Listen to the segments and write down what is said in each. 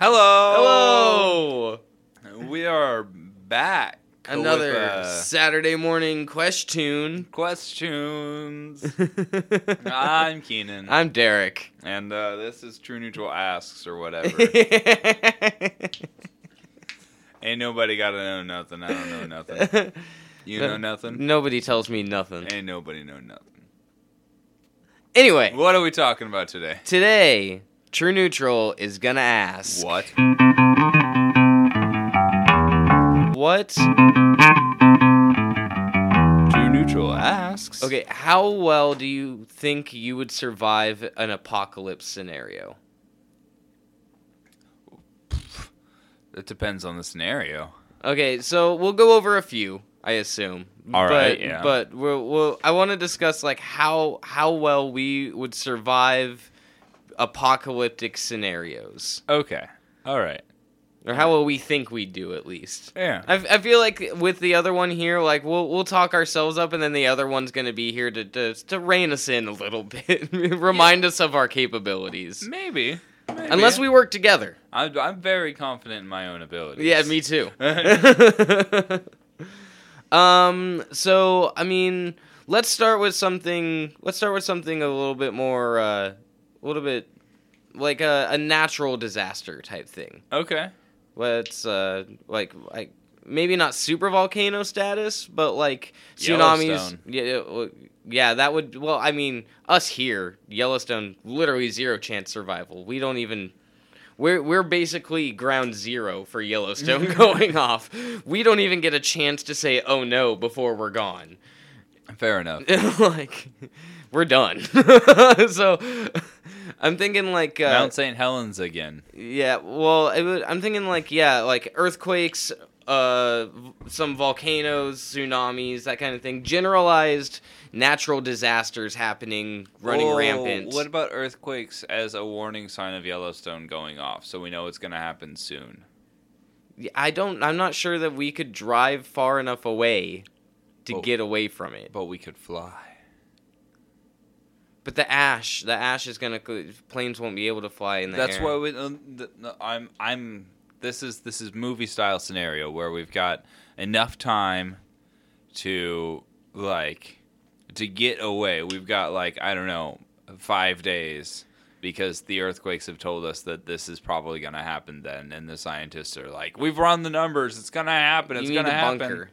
Hello. Hello. We are back. Another uh, Saturday morning question. questions. I'm Keenan, I'm Derek. and uh, this is True Neutral Asks or whatever. Ain't nobody got to know nothing. I don't know nothing. You know nothing. Nobody tells me nothing. Ain't nobody know nothing. Anyway, What are we talking about today? today True Neutral is gonna ask What? what True Neutral asks. Okay, how well do you think you would survive an apocalypse scenario? It depends on the scenario. Okay, so we'll go over a few, I assume. All but, right, yeah. But we'll, we'll I want to discuss like how how well we would survive apocalyptic scenarios, Okay. All right. or how will we think we'd do at least. Yeah. I, I feel like with the other one here, like we'll we'll talk ourselves up, and then the other one's gonna be here to to, to rein us in a little bit, remind us of our capabilities. Maybe. Maybe. Unless we work together. I'm, I'm very confident in my own abilities. Yeah, me too. um. So I mean, let's start with something. Let's start with something a little bit more, uh, a little bit like a, a natural disaster type thing. Okay. Let's uh, like like maybe not super volcano status, but like tsunamis. Yeah, yeah, yeah, that would. Well, I mean, us here, Yellowstone, literally zero chance survival. We don't even. We're we're basically ground zero for Yellowstone going off. We don't even get a chance to say "oh no" before we're gone. Fair enough. like, we're done. so, I'm thinking like uh, Mount St. Helens again. yeah, well, it would, I'm thinking like yeah, like earthquakes, uh, some volcanoes, tsunamis, that kind of thing. Generalized natural disasters happening, running Oh, rampant. What about earthquakes as a warning sign of Yellowstone going off, so we know it's going to happen soon? Yeah, I don't. I'm not sure that we could drive far enough away to Oh. get away from it. But we could fly. But the ash, the ash is gonna planes won't be able to fly in the That's air. why we, uh, th- no, I'm. I'm. This is this is movie style scenario where we've got enough time to like to get away. We've got like I don't know five days because the earthquakes have told us that this is probably going to happen then, and the scientists are like, "We've run the numbers. It's going to happen. It's going to happen." bunker.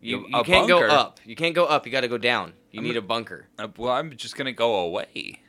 You, You- can't bunker? go up. You can't go up. You got to go down. You I'm need gonna- a bunker. Uh, well, I'm just going to go away.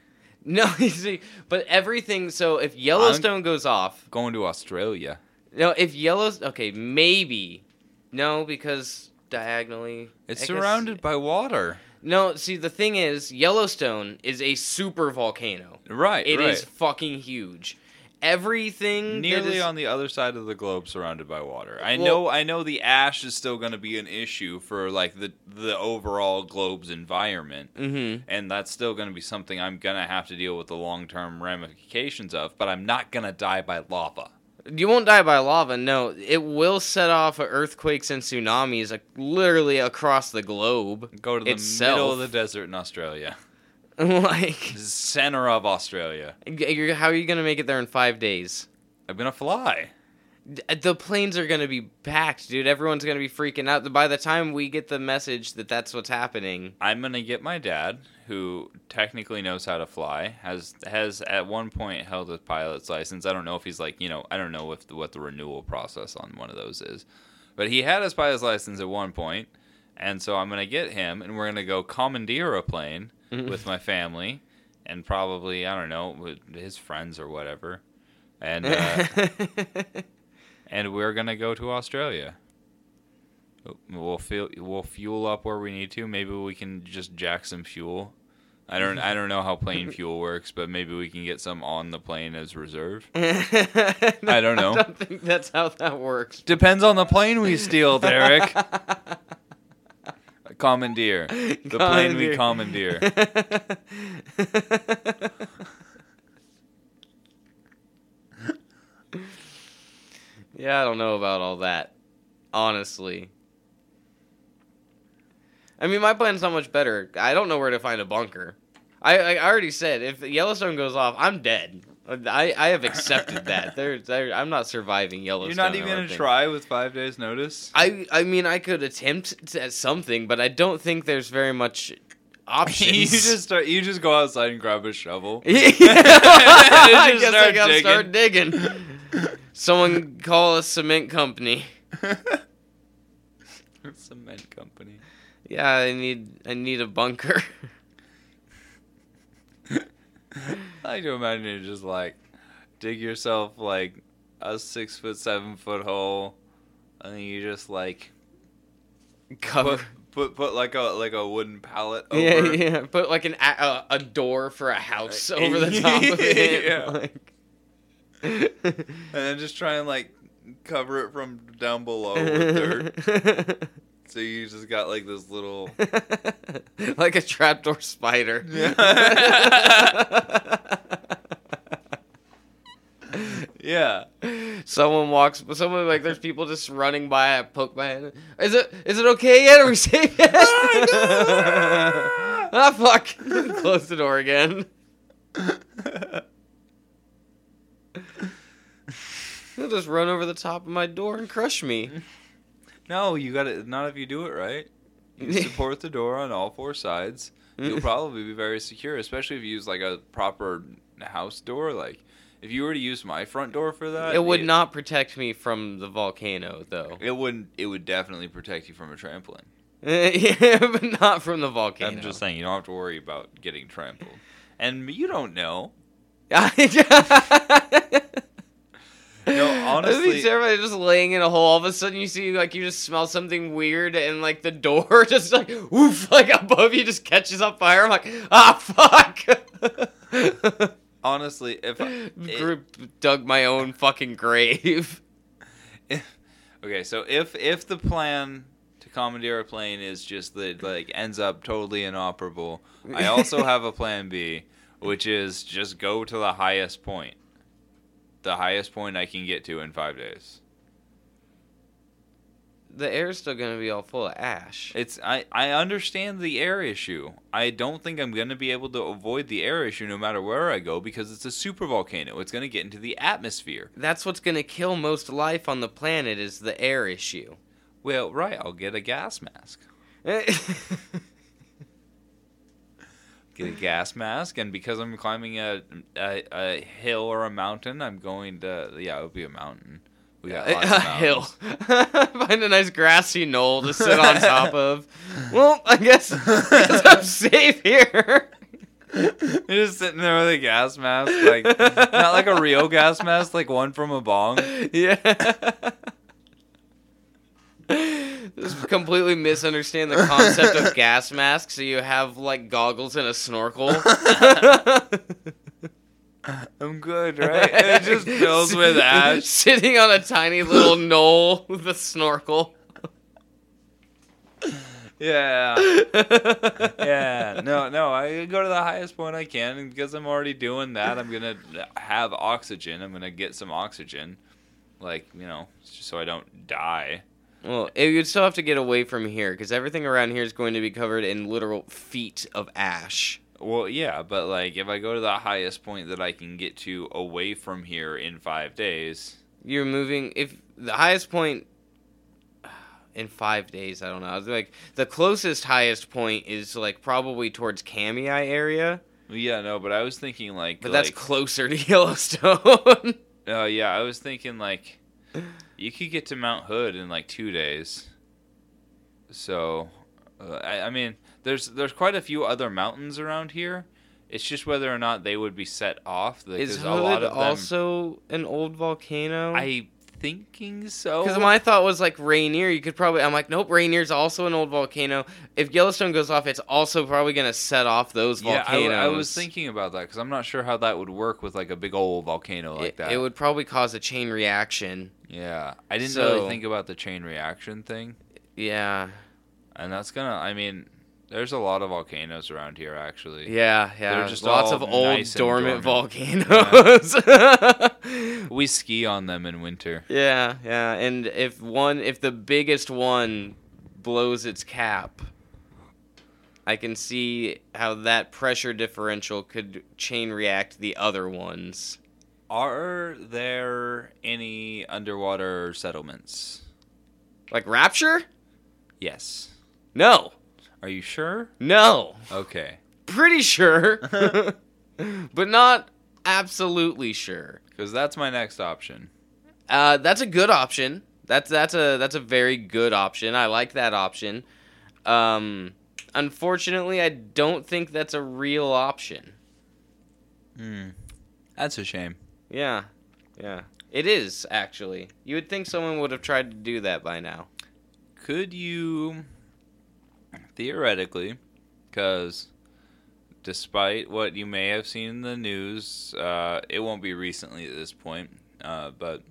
No, you see, but everything. So if Yellowstone goes off, Going to Australia. no, if Yellowstone, okay, maybe, no, because diagonally, It's I guess- surrounded by water. No, see, the thing is, Yellowstone is a super volcano. Right. It is right. fucking huge. Everything nearly is- on the other side of the globe surrounded by water. I Well- know I know the ash is still going to be an issue for like the the overall globe's environment. Mhm. And that's still going to be something I'm going to have to deal with the long-term ramifications of, but I'm not going to die by lava. You won't die by lava. No, it will set off earthquakes and tsunamis, like, literally across the globe. Go to the Itself. middle of the desert in Australia. like, center of Australia. you're- how are you gonna make it there in five days? I'm going to fly. D- uh, The planes are gonna be packed, dude. Everyone's gonna be freaking out. By the time we get the message that that's what's happening, I'm gonna get my dad, who technically knows how to fly, has has at one point held a pilot's license. I don't know if he's like you know I don't know if the, what the renewal process on one of those is, but he had his pilot's license at one point, and so I'm gonna get him, and we're gonna go commandeer a plane Mhm. with my family, and probably I don't know with his friends or whatever, and uh, and we're gonna go to Australia. We'll fuel we'll fuel up where we need to. Maybe we can just jack some fuel. I don't I don't know how plane fuel works, but maybe we can get some on the plane as reserve. I don't know. I don't think that's how that works. Depends on the plane we steal, Derek. Commandeer. The plane we commandeer. yeah, I don't know about all that. Honestly. I mean, my plan's not much better. I don't know where to find a bunker. I, I already said if Yellowstone goes off, I'm dead. I, I have accepted that. There, there, I'm not surviving Yellowstone. You're not even gonna try with five days notice. I I mean, I could attempt at something, but I don't think there's very much options. you just start. You just go outside and grab a shovel. I guess I gotta digging. start digging. Someone call a cement company. Cement company. Yeah, I need I need a bunker. I like to imagine you just like dig yourself like a six foot, seven foot hole, and then you just like Cover. put put, put like a like a wooden pallet over. Yeah, yeah. Put like an a, a, door for a house Uh, over the top of it. yeah. like- and then just try and like cover it from down below with dirt. So you just got like this little. like a trapdoor spider. Yeah. Someone walks. But someone like there's people just running by. I poke my head. Is it? Is it okay yet? Are we safe yet? ah fuck! Close the door again. He'll just run over the top of my door and crush me. No, you got it. Not if you do it right. You support the door on all four sides. You'll mm. probably be very secure, especially if you use like a proper house door. Like if you were to use my front door for that, It would not protect me from the volcano, though. It wouldn't. It would definitely protect you from a trampoline. yeah, but not from the volcano. I'm just saying, you don't have to worry about getting trampled. And you don't know. No, honestly- everybody just laying in a hole. All of a sudden, you see like you just smell something weird, and like the door just like woof, like above you just catches on fire. I'm like, ah, fuck. Honestly, if it- Group dug my own fucking grave. okay, so if if the plan to commandeer a plane is just that like ends up totally inoperable, I also have a plan B, which is just go to the highest point. The highest point I can get to in five days. The air's still gonna be all full of ash. It's I, I understand the air issue. I don't think I'm gonna be able to avoid the air issue no matter where I go because it's a super volcano. It's gonna get into the atmosphere. That's what's gonna kill most life on the planet is the air issue. Well, right, I'll get a gas mask. Get a gas mask, and because I'm climbing a, a a hill or a mountain, I'm going to yeah, it would be a mountain. We got lots a of hill. Find a nice grassy knoll to sit on top of. Well, I guess, I guess I'm safe here. You're just sitting there with a gas mask, like not like a real gas mask, like one from a bong. yeah. Just completely misunderstand the concept of gas masks. So you have like goggles and a snorkel. I'm good, right? And it just fills with ash. Sitting on a tiny little knoll with a snorkel. Yeah. yeah. No, no. I go to the highest point I can, and because I'm already doing that, I'm gonna have oxygen. I'm gonna get some oxygen, like you know, just so I don't die. Well, it- you'd still have to get away from here because everything around here is going to be covered in literal feet of ash. Well, yeah, but like if I go to the highest point that I can get to away from here in five days, You're moving. If the highest point in five days, I don't know. I was like the closest highest point is like probably towards Kamiah area, yeah, no. But I was thinking like, but that's closer to Yellowstone. Oh yeah, I was thinking like you could get to Mount Hood in like two days. So, uh, I, I mean, there's there's quite a few other mountains around here. It's just whether or not they would be set off. Because is a lot Hood of them, also an old volcano? I thinking so. Because my thought was like Rainier, you could probably. I'm like, nope, Rainier's also an old volcano. If Yellowstone goes off, it's also probably gonna set off those yeah, I. I was thinking about that because I'm not sure how that would work with like a big old volcano like it, that. it would probably cause a chain reaction. Yeah, I didn't So- really think about the chain reaction thing, Yeah, and that's gonna. I mean, there's a lot of volcanoes around here actually. yeah, yeah. They're just Lots of old nice dormant, dormant. volcanoes. We ski on them in winter. yeah, yeah. And if one, if the biggest one blows its cap, I can see how that pressure differential could chain react the other ones. Are there any underwater settlements? Like Rapture? Yes. No. Are you sure? No. Okay. Pretty sure. but not absolutely sure. Because that's my next option. Uh, that's a good option. That's that's a that's a very good option. I like that option. Um, unfortunately, I don't think that's a real option. Hmm. That's a shame. Yeah, yeah, it is actually. You would think someone would have tried to do that by now. Could you, theoretically, because despite what you may have seen in the news, uh, it won't be recently at this point, uh, but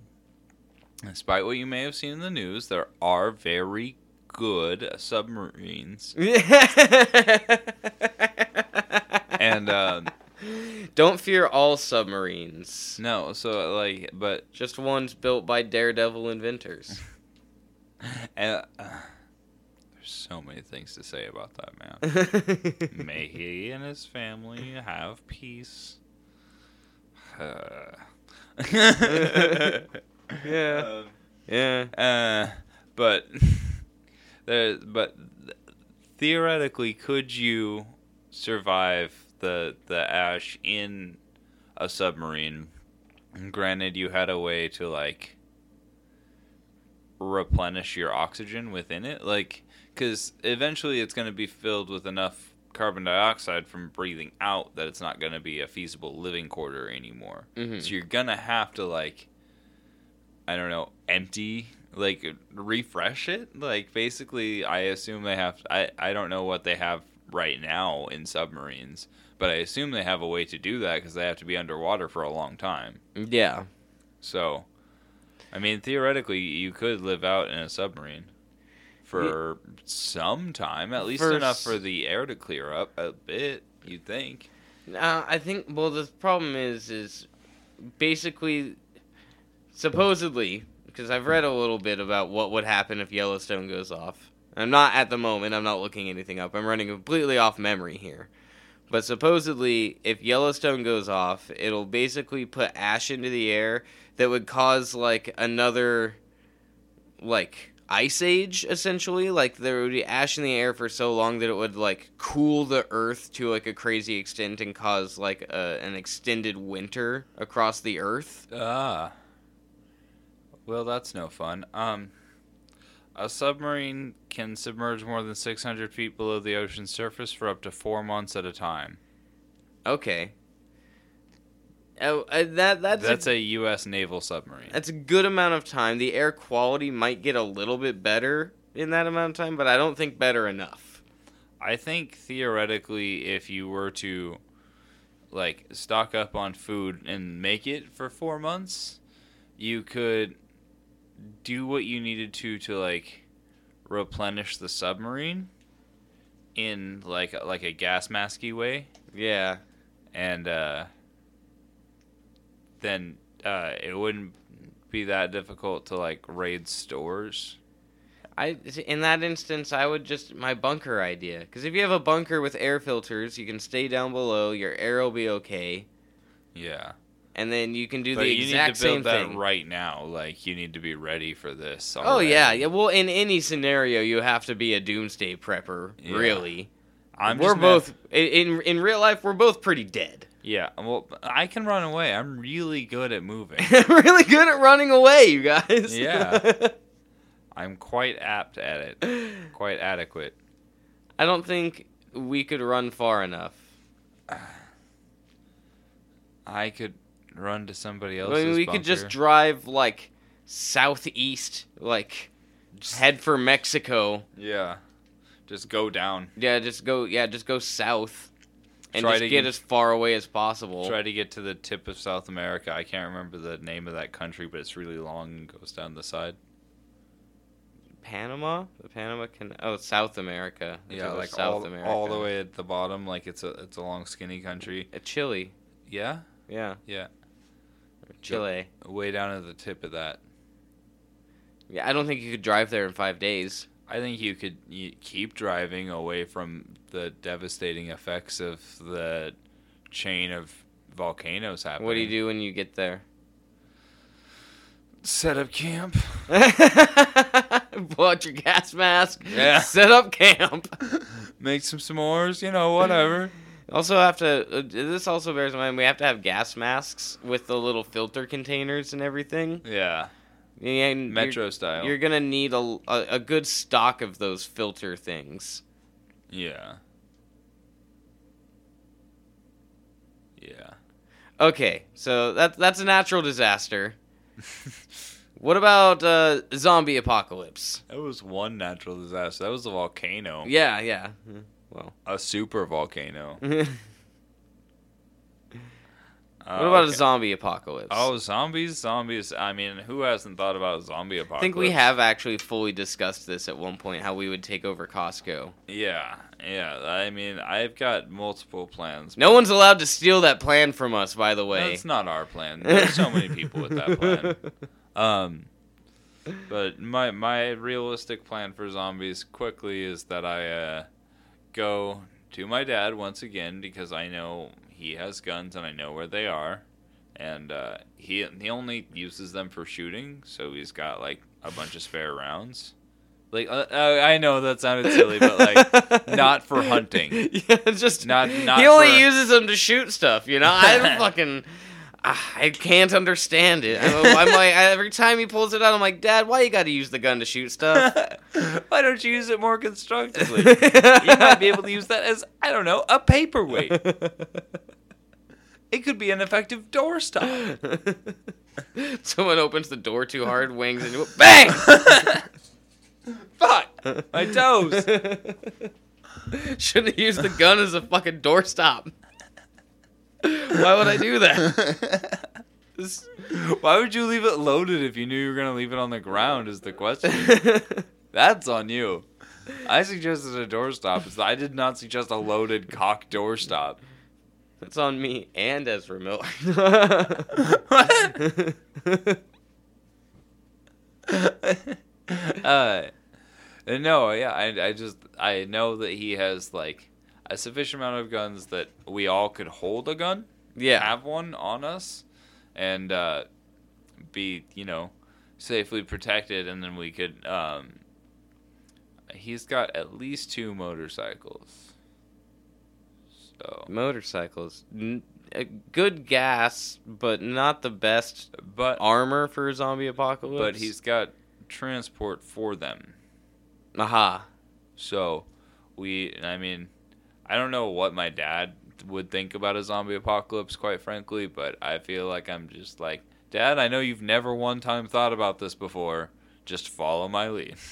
despite what you may have seen in the news, there are very good submarines. and uh, don't fear all submarines. no, so like, but Just ones built by daredevil inventors. and, uh, so many things to say about that man. May he and his family have peace. Uh, Yeah. Um, yeah. uh, but there, but theoretically, could you survive the the ash in a submarine? Granted, you had a way to like replenish your oxygen within it, like because eventually it's going to be filled with enough carbon dioxide from breathing out that it's not going to be a feasible living quarter anymore. Mhm. So you're gonna have to like, I don't know, empty like refresh it. Like basically, I assume they have. I I don't know what they have right now in submarines, but I assume they have a way to do that because they have to be underwater for a long time. Yeah. So, I mean, theoretically, you could live out in a submarine for some time, at least For enough s- for the air to clear up a bit. You'd think. Uh, I think. Well, the problem is, is basically, supposedly, because I've read a little bit about what would happen if Yellowstone goes off. I'm not at the moment. I'm not looking anything up. I'm running completely off memory here. But supposedly, if Yellowstone goes off, it'll basically put ash into the air that would cause like another, like ice age essentially. Like there would be ash in the air for so long that it would like cool the Earth to like a crazy extent and cause like a, an extended winter across the Earth. Ah. Well, that's no fun. Um, a submarine can submerge more than 600 feet below the ocean surface for up to four months at a time. Okay. Oh, uh, that that's That's, a, a U.S. naval submarine. that's a good amount of time. The air quality might get a little bit better in that amount of time, but I don't think better enough. I think theoretically, if you were to like stock up on food and make it for four months, you could do what you needed to to like replenish the submarine in like like a gas masky way, Yeah. and uh, then uh, it wouldn't be that difficult to like raid stores. I in that instance I would just my bunker idea because if you have a bunker with air filters, you can stay down below. Your air will be okay, Yeah. and then you can do but the exact need to build same thing. right now. Like you need to be ready for this. Oh yeah, yeah. Well, in any scenario, you have to be a doomsday prepper. Yeah. Really, I'm we're both in in real life. We're both pretty dead. Yeah, well, I can run away. I'm really good at moving. really good at running away, you guys. Yeah. I'm quite apt at it. Quite adequate. I don't think we could run far enough. I could run to somebody I mean, we could just bunker. drive like southeast, like head for Mexico. yeah. Just go down. Yeah, just go. Yeah, just go south, and Try just to get get- as far away as possible. Try to get to the tip of South America. I can't remember the name of that country, but it's really long and goes down the side. Panama, the Panama can. Oh, South America. Yeah, like South all, America. all the way at the bottom. Like it's a it's a long skinny country. Uh, Chile. Yeah, Yeah. Yeah. Chile. way down at the tip of that. Yeah, I don't think you could drive there in five days. I think you could keep driving away from the devastating effects of the chain of volcanoes happening. What do you do when you get there? Set up camp. Pull out your gas mask. Yeah. Set up camp. Make some s'mores. You know, whatever. Also have to. Uh, this also bears in mind we have to have gas masks with the little filter containers and everything. Yeah. And you're- Metro style. You're gonna need a, a, a good stock of those filter things. Yeah. Yeah. Okay, so that that's a natural disaster. What about uh, zombie apocalypse? That was one natural disaster. That was a volcano. Yeah, yeah. Well, A super volcano. what Uh, about a zombie apocalypse? Oh, zombies, zombies. I mean, who hasn't thought about a zombie apocalypse? I think we have actually fully discussed this at one point how we would take over Costco. Yeah, yeah. I mean, I've got multiple plans. No one's allowed to steal that plan from us, by the way. That's not our plan. There's so many people with that plan. Um, but my my realistic plan for zombies quickly is that I uh, go to my dad once again because I know he has guns and I know where they are, and uh, he he only uses them for shooting, so he's got like a bunch of spare rounds. Like uh, uh, I know that sounded silly, but like not for hunting. Yeah, just Not- not he only for- uses them to shoot stuff. You know, I don't fucking. Ah, I can't understand it. I'm, I'm like every time he pulls it out, I'm like, Dad, why you got to use the gun to shoot stuff? Why don't you use it more constructively? you might be able to use that as I don't know a paperweight. It could be an effective doorstop. Someone opens the door too hard, wings into it, bang! Fuck my toes. Shouldn't have used the gun as a fucking doorstop. Why would I do that? This- Why would you leave it loaded if you knew you were gonna leave it on the ground? Is the question. That's on you. I suggested a doorstop. I did not suggest a loaded cock doorstop. That's on me and Ezra Miller. uh, no, yeah, I, I just I know that he has like a sufficient amount of guns that we all could hold a gun, yeah. have one on us, and uh, be you know safely protected, and then we could. Um, he's got at least two motorcycles. So, Motorcycles. N- uh, good gas, but not the best but armor for a zombie apocalypse. but he's got transport for them. aha. So we, I mean, I don't know what my dad would think about a zombie apocalypse, quite frankly, but I feel like I'm just like, Dad, I know you've never one time thought about this before. Just follow my lead.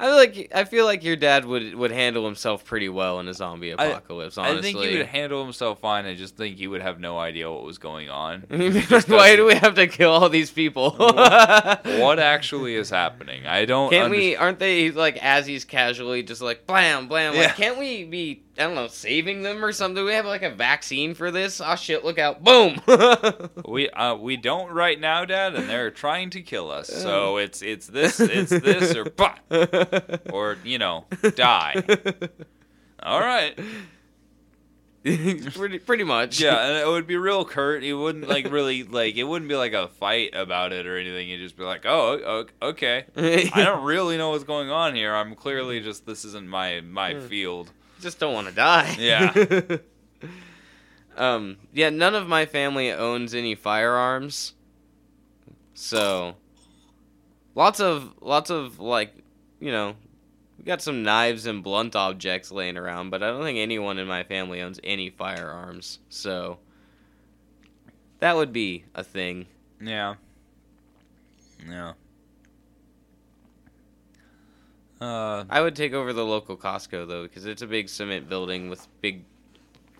I feel like I feel like your dad would would handle himself pretty well in a zombie apocalypse. honestly, I think he would handle himself fine. I just think he would have no idea what was going on. Why do we have to kill all these people? what actually is happening? I don't. Can't we? Aren't they like as he's casually just like blam blam? Yeah. Like, can't we be? I don't know, saving them or something? Do we have like a vaccine for this? Oh shit! Look out! Boom! We uh we don't right now, Dad, and they're trying to kill us. So it's it's this it's this or but or you know die. All right. pretty pretty much. Yeah, and it would be real curt. He wouldn't like really like it wouldn't be like a fight about it or anything. He'd just be like, "Oh, okay. I don't really know what's going on here. I'm clearly just this isn't my my field." Just don't want to die. Yeah. um. Yeah. None of my family owns any firearms, so lots of lots of like you know we got some knives and blunt objects laying around, but I don't think anyone in my family owns any firearms. So that would be a thing. Yeah. Yeah. Uh, I would take over the local Costco though because it's a big cement building with big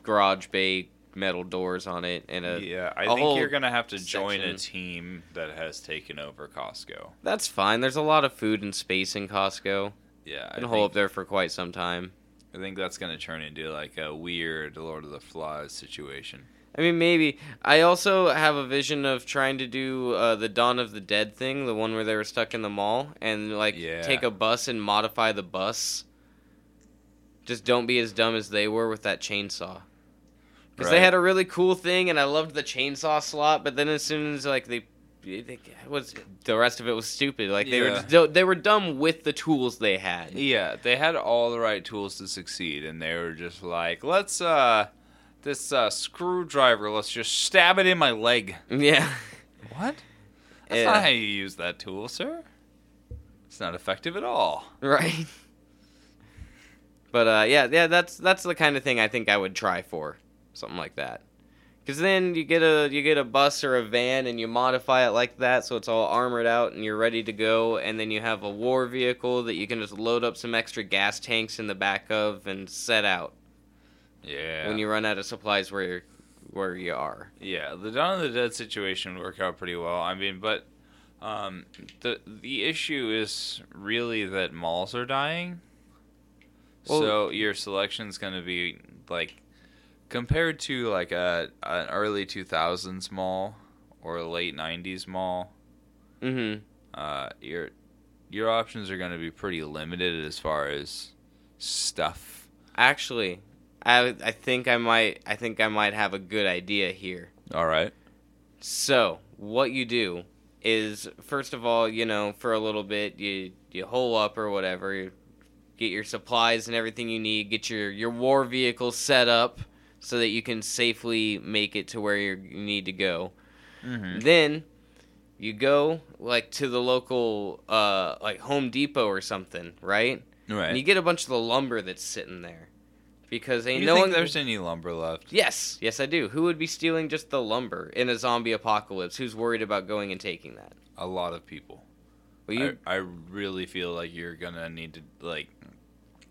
garage bay metal doors on it and a yeah, I a think whole you're gonna have to join a team that has taken over Costco. That's fine. There's a lot of food and space in Costco. Yeah, I Been hole up there for quite some time. I think that's gonna turn into like a weird Lord of the Flies situation. I mean, maybe. I also have a vision of trying to do uh, the Dawn of the Dead thing, the one where they were stuck in the mall, and like Yeah. take a bus and modify the bus. Just don't be as dumb as they were with that chainsaw. Because they had a really cool thing, and I loved the chainsaw slot. But then as soon as like they it was the rest of it was stupid. Like they were Yeah. just, they were dumb with the tools they had. Yeah, they had all the right tools to succeed, and they were just like, let's uh, this uh, screwdriver, let's just stab it in my leg. Yeah. What? That's Yeah. not how you use that tool, sir. It's not effective at all. Right. But uh, yeah, yeah, that's that's the kind of thing I think I would try for something like that. Cause then you get a you get a bus or a van and you modify it like that so it's all armored out and you're ready to go and then you have a war vehicle that you can just load up some extra gas tanks in the back of and set out Yeah. when you run out of supplies where you're, where you are. Yeah, the Dawn of the Dead situation would work out pretty well. I mean, but um, the the issue is really that malls are dying. Well- so your selection's going to be like compared to like a an early 2000s mall or a late 90s mall. Mm-hmm. Uh, your your options are going to be pretty limited as far as stuff. Actually, I I think I might I think I might have a good idea here. All right. So, what you do is first of all, you know, for a little bit, you you hole up or whatever, you get your supplies and everything you need, get your your war vehicle set up so that you can safely make it to where you're, need to go. Mm-hmm. Then you go like to the local uh like Home Depot or something, right? Right. And you get a bunch of the lumber that's sitting there. Because ain't you no think one there's any lumber left? Yes, yes, I do. Who would be stealing just the lumber in a zombie apocalypse? Who's worried about going and taking that? A lot of people. Well, you, I, I really feel like you're gonna need to like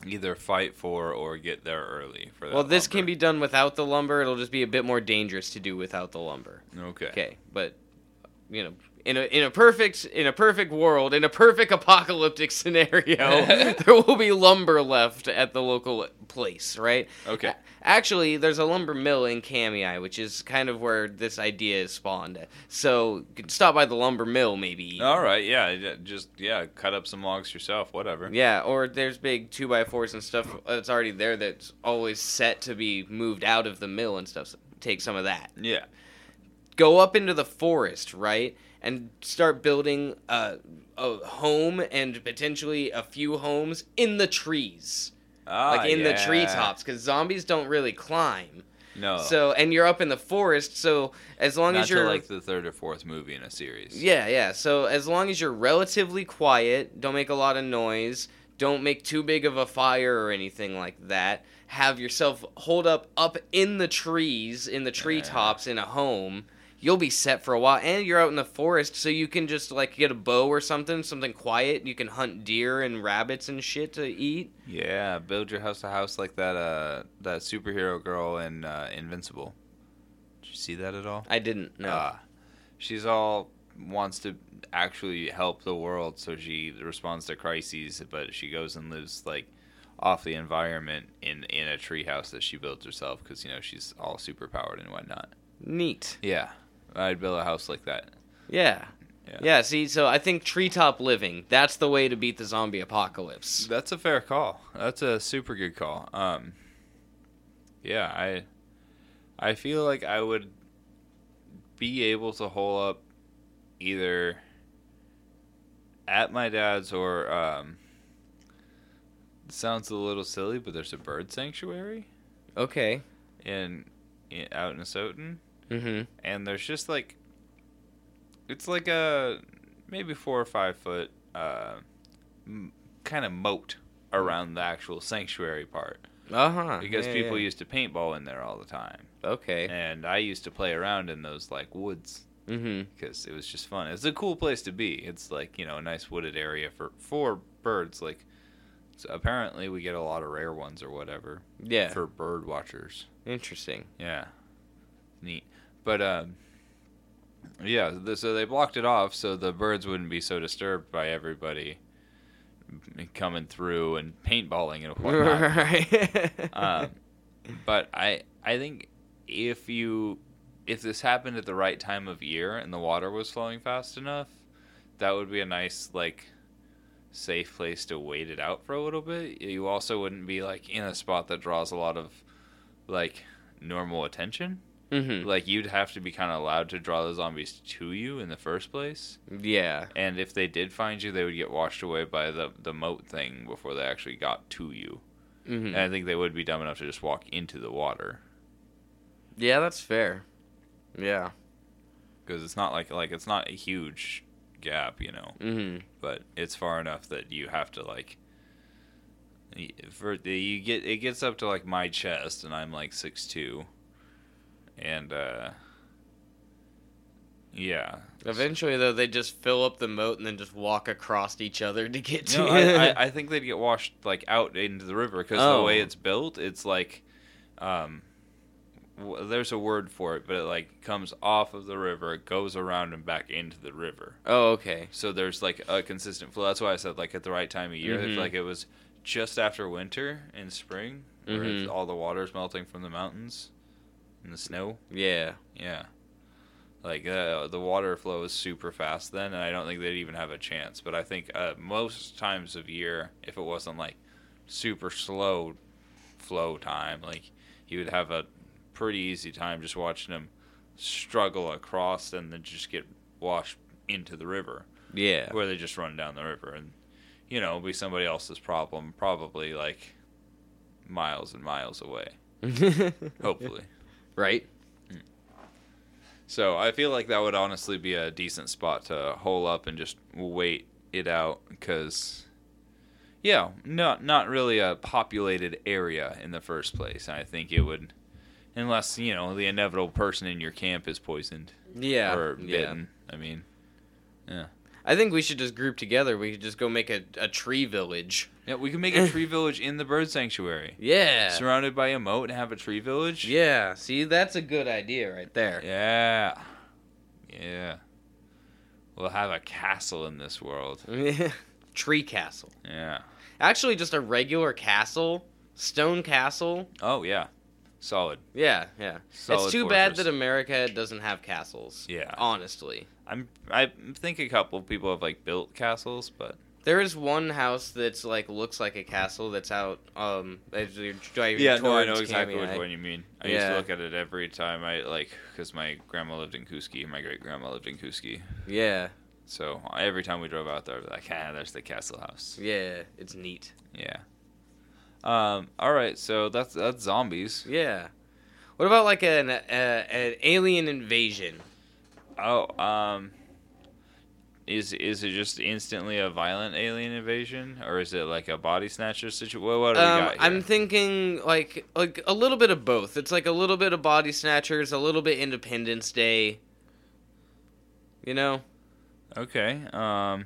either fight for or get there early for that. well, this can be done without the lumber. It'll just be a bit more dangerous to do without the lumber. okay. Okay, but you know, in a in a perfect in a perfect world, in a perfect apocalyptic scenario, there will be lumber left at the local place, right? Okay. Actually, there's a lumber mill in Kamiah, which is kind of where this idea is spawned. So, you can stop by the lumber mill, maybe. All right. Yeah. Just yeah. Cut up some logs yourself. Whatever. Yeah, or there's big two by fours and stuff that's already there that's always set to be moved out of the mill and stuff. So take some of that. Yeah. Go up into the forest, right, and start building a, a home and potentially a few homes in the trees, Ah, like in the treetops, because zombies don't really climb. No. So, and you're up in the forest, so as long not as you're like the third or fourth movie in a series. Yeah, yeah. So as long as you're relatively quiet, don't make a lot of noise, don't make too big of a fire or anything like that. Have yourself hold up up in the trees, in the treetops, in a home. You'll be set for a while, and you're out in the forest, so you can just like get a bow or something, something quiet. You can hunt deer and rabbits and shit to eat. Yeah. Build your house a house like that. Uh, that superhero girl in uh, Invincible. Did you see that at all? I didn't No. Ah. she's all wants to actually help the world, so she responds to crises, but she goes and lives like off the environment in in a treehouse that she builds herself because you know she's all super powered and whatnot. Neat. Yeah, I'd build a house like that. Yeah. Yeah. Yeah. See, so I think treetop living—that's the way to beat the zombie apocalypse. That's a fair call. That's a super good call. Um, yeah, I I feel like I would be able to hole up either at my dad's or um sounds a little silly, but there's a bird sanctuary Okay. in, in out in Asotin, Mm-hmm. and there's just like it's like a maybe four or five foot uh, m- kind of moat around the actual sanctuary part Uh huh. because people used to paintball in there all the time, Okay. and I used to play around in those like woods Mm-hmm. because it was just fun. It's a cool place to be. It's like you know a nice wooded area for for birds. Like so apparently we get a lot of rare ones or whatever Yeah. for bird watchers. Interesting. Yeah, neat. But um, yeah. The, so they blocked it off so the birds wouldn't be so disturbed by everybody coming through and paintballing and whatnot. right. um, but I I think if you if this happened at the right time of year and the water was flowing fast enough, that would be a nice like safe place to wait it out for a little bit. You also wouldn't be like in a spot that draws a lot of like normal attention. Mm-hmm. Like you'd have to be kind of allowed to draw the zombies to you in the first place. Yeah. And if they did find you, they would get washed away by the the moat thing before they actually got to you. Mm-hmm. And I think they would be dumb enough to just walk into the water Yeah, that's fair. Yeah. because it's not like like it's not a huge gap, you know, Mm-hmm. but it's far enough that you have to like for the you get it gets up to like my chest and I'm like six two, and uh yeah. Eventually, though, they just fill up the moat and then just walk across each other to get to. No, I, I, I think they'd get washed like out into the river because the Oh. way it's built, it's like, um, w- there's a word for it, but it like comes off of the river, it goes around and back into the river. oh, okay. So there's like a consistent flow. That's why I said like at the right time of year, if Mhm. like it was just after winter in spring, where it's, Mhm. all the water's melting from the mountains and the snow. Yeah. Yeah. Like uh, the water flow is super fast then, and I don't think they'd even have a chance. But I think uh, most times of year, if it wasn't like super slow flow time, like you would have a pretty easy time just watching them struggle across and then just get washed into the river, Yeah. where they just run down the river, and you know, it'll be somebody else's problem, probably like miles and miles away. Hopefully. Right. So I feel like that would honestly be a decent spot to hole up and just wait it out because, yeah, not not really a populated area in the first place. I think it would, unless you know the inevitable person in your camp is poisoned Yeah. or yeah. bitten. I mean, I think we should just group together. We could just go make a, a tree village. yeah, we can make a tree village in the bird sanctuary, Yeah. surrounded by a moat, and have a tree village. Yeah. See, that's a good idea right there. yeah, yeah. We'll have a castle in this world. tree castle. Yeah. Actually, just a regular castle, stone castle. Oh yeah, solid. Yeah, yeah. Solid it's too bad that America doesn't have castles. Yeah. Honestly. I'm. I think a couple of people have like built castles, but There is one house that's like looks like a castle that's out um as you're driving yeah, no, I know exactly Kamiah. which one you mean. I used to look at it every time I like because my grandma lived in Kooskia, my great grandma lived in Kooskia, Yeah, so every time we drove out there, I'd be like, ah, there's the castle house. yeah, it's neat. Yeah. Um. All right. So that's that's zombies. Yeah. What about like an uh, an alien invasion? Oh. Um. Is is it just instantly a violent alien invasion, or is it like a body snatcher situation? What, what do we Um, got here? I'm thinking like like a little bit of both. It's like a little bit of body snatchers, a little bit Independence Day. You know, Okay. Um.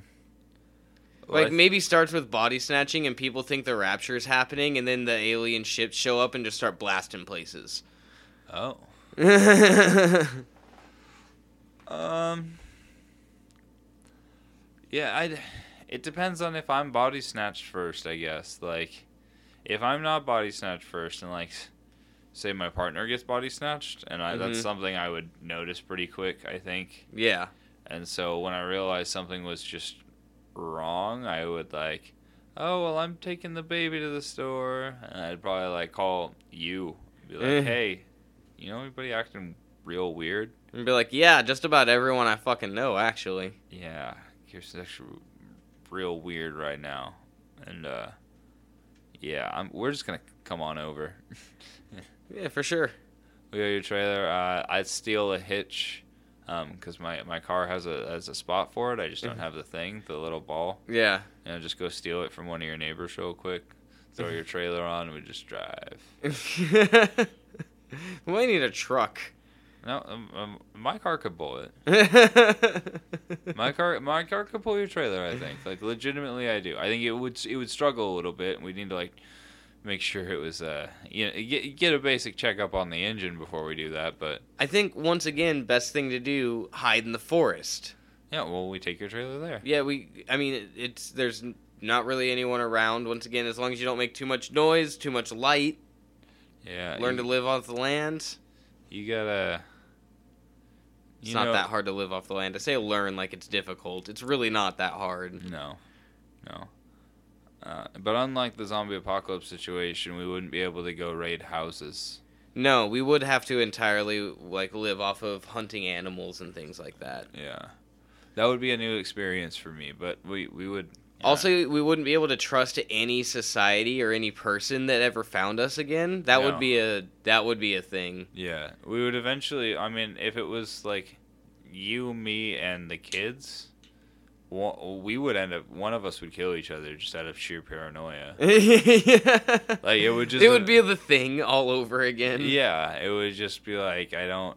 well, like th- maybe starts with body snatching, and people think the rapture is happening, and then the alien ships show up and just start blasting places. Oh. yeah, Um. Yeah, I. It depends on if I'm body snatched first, I guess. Like, if I'm not body snatched first, and like, say my partner gets body snatched, and I, that's Mhm. something I would notice pretty quick, I think. yeah, And so when I realized something was just wrong, I would like, oh well, I'm taking the baby to the store, and I'd probably like call you, be like, hey, you know anybody acting real weird? And be like, yeah, just about everyone I fucking know, actually. Yeah, Kirsten's actually real weird right now, and uh, yeah, I'm, we're just gonna come on over. Yeah, for sure. we got your trailer. Uh, I'd steal a hitch, um, because my my car has a has a spot for it. I just don't Mhm. have the thing, the little ball. Yeah. You know, just go steal it from one of your neighbors real quick. Throw your trailer on, and we just drive. we might need a truck. No, um, um, my car could pull it. My car, my car could pull your trailer. I think, like, legitimately, I do. I think it would, it would struggle a little bit. We need to like make sure it was, uh, you know, get get a basic checkup on the engine before we do that. But I think once again, best thing to do: hide in the forest. yeah, well, we take your trailer there. Yeah, we. I mean, it, it's there's not really anyone around. Once again, as long as you don't make too much noise, too much light, Yeah, learn you, to live off the land. You gotta. It's you not know- that hard to live off the land. I say learn like it's difficult. It's really not that hard. No, no. Uh, but unlike the zombie apocalypse situation, we wouldn't be able to go raid houses. No, we would have to entirely like live off of hunting animals and things like that. Yeah, that would be a new experience for me. But we we would. Also, we wouldn't be able to trust any society or any person that ever found us again. That No. would be a that would be a thing. Yeah, we would eventually. I mean, if it was like you, me, and the kids, wa- we would end up. One of us would kill each other just out of sheer paranoia. Like it would just. it would be the thing all over again. Yeah, it would just be like I don't.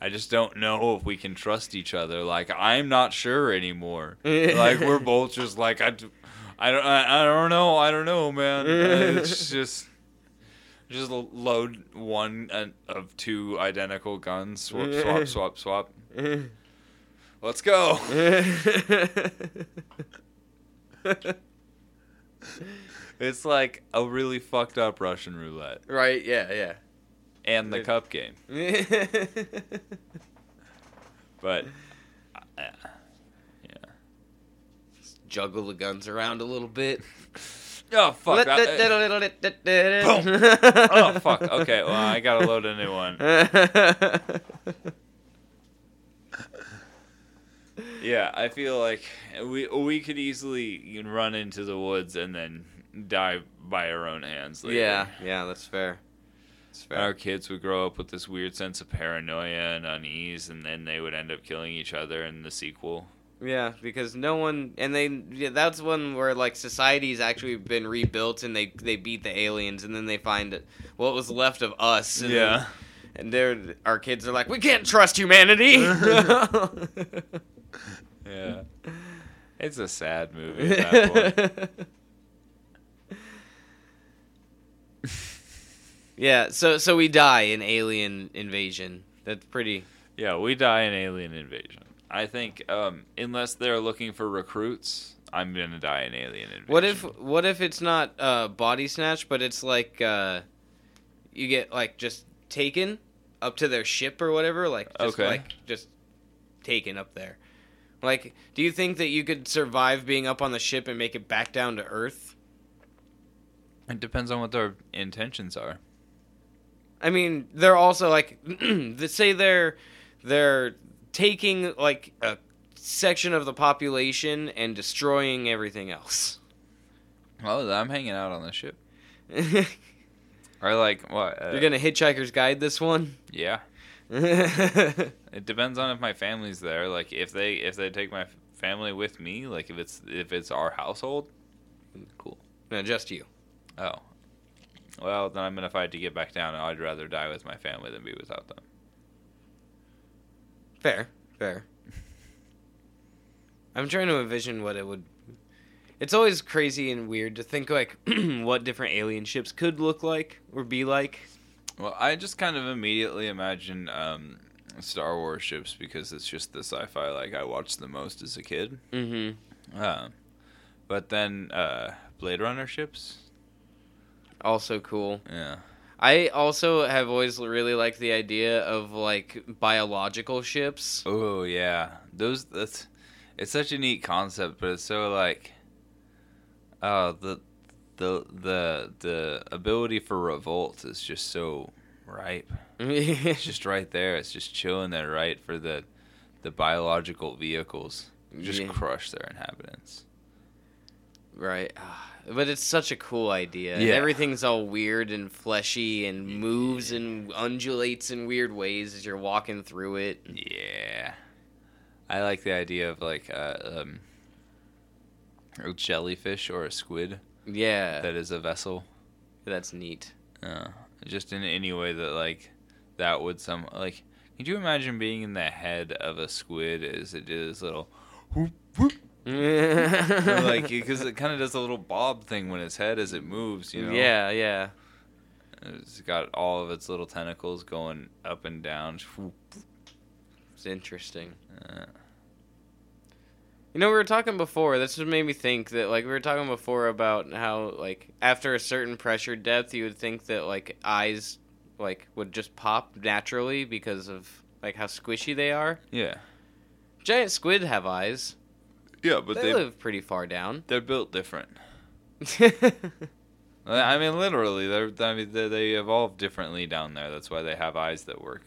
I just don't know if we can trust each other. Like I'm not sure anymore. like we're both just like I, I don't I, I don't know I don't know man. It's just just load one uh, of two identical guns. Swap swap swap swap. Let's go. It's like a really fucked up Russian roulette right? Yeah. Yeah, and the cup game. But uh, yeah. Juggle the guns around a little bit. Oh fuck. that- oh fuck. Okay, well I gotta load a new one. Yeah, I feel like we we could easily run into the woods and then die by our own hands. Later. yeah, yeah, that's fair. Our kids would grow up with this weird sense of paranoia and unease, and then they would end up killing each other in the sequel. Yeah, because no one, and they, yeah, that's one where like society's actually been rebuilt, and they they beat the aliens, and then they find what was left of us. And Yeah. and they're our kids are like, we can't trust humanity. Yeah. It's a sad movie at that point. Yeah, so so we die in alien invasion. That's pretty. Yeah, we die in alien invasion. I think um, unless they're looking for recruits, I'm gonna die in alien invasion. What if what if it's not uh, body snatch, but it's like uh, you get like just taken up to their ship or whatever, like just Okay. like just taken up there. Like, do you think that you could survive being up on the ship and make it back down to Earth? It depends on what their intentions are. I mean, they're also like, say they're they're taking like a section of the population and destroying everything else. Well, I'm hanging out on the ship. Or like what? Uh, You're gonna Hitchhiker's Guide this one. Yeah. It depends on if my family's there. Like if they if they take my family with me, like if it's if it's our household, cool. no, just you. Oh. Well, then I'm gonna fight to get back down. and I'd rather die with my family than be without them. Fair, fair. I'm trying to envision what it would. It's always crazy and weird to think like what different alien ships could look like or be like. Well, I just kind of immediately imagine um, Star Wars ships because it's just the sci-fi like I watched the most as a kid. Mm-hmm. Uh, but then uh, Blade Runner ships, Also cool. yeah. I also have always really liked the idea of like biological ships. Oh yeah, those that's it's such a neat concept, but it's so like, oh the the the the ability for revolt is just so ripe. It's just right there. It's just chilling there, right for the the biological vehicles. Just Yeah. crush their inhabitants. right. Ah, But it's such a cool idea. and Yeah. Everything's all weird and fleshy and moves and undulates in weird ways as you're walking through it. Yeah, I like the idea of like uh, um, a jellyfish or a squid Yeah. that is a vessel. That's neat. Uh, just in any way that like that would some like. Could you imagine being in the head of a squid as it did this little whoop, whoop, or, like because it kind of does a little bob thing when its head as it moves, you know? Yeah, yeah. It's got all of its little tentacles going up and down. It's interesting. uh, You know, we were talking before. This just made me think that, like, we were talking before about how, like, after a certain pressure depth, you would think that, like, eyes, like, would just pop naturally because of, like, how squishy they are. yeah, Giant squid have eyes. Yeah, but they, they live pretty far down. they're built different. I mean, literally, they're I mean they, they evolve differently down there. That's why they have eyes that work,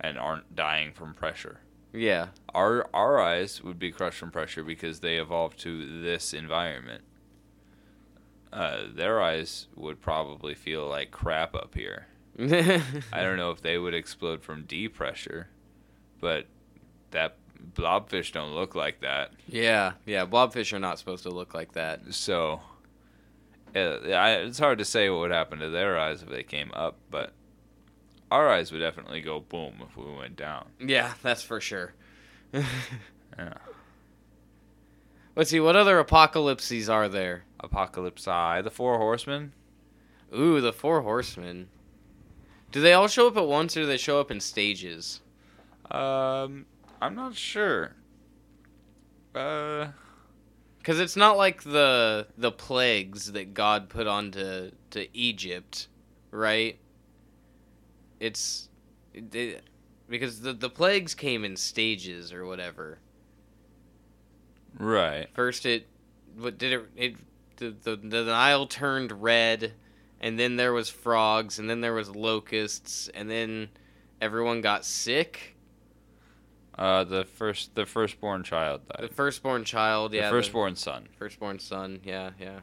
and aren't dying from pressure. Yeah. Our our eyes would be crushed from pressure because they evolved to this environment. Uh, their eyes would probably feel like crap up here. I don't know if they would explode from deep pressure, but that blobfish don't look like that. yeah, yeah. Blobfish are not supposed to look like that. So, uh, I, it's hard to say what would happen to their eyes if they came up, but our eyes would definitely go boom if we went down. Yeah, that's for sure. Yeah. Let's see, what other apocalypses are there? Apocalypse Eye, the Four Horsemen. Ooh, the Four Horsemen. Do they all show up at once or do they show up in stages? Um, I'm not sure. Uh, Because it's not like the the plagues that God put onto to Egypt, right? It's it, because the the plagues came in stages or whatever. right. First, it what did it it the, the the Nile turned red, and then there was frogs, and then there was locusts, and then everyone got sick. Uh, the first, the firstborn child The firstborn child, yeah, the firstborn son. firstborn son, yeah, yeah.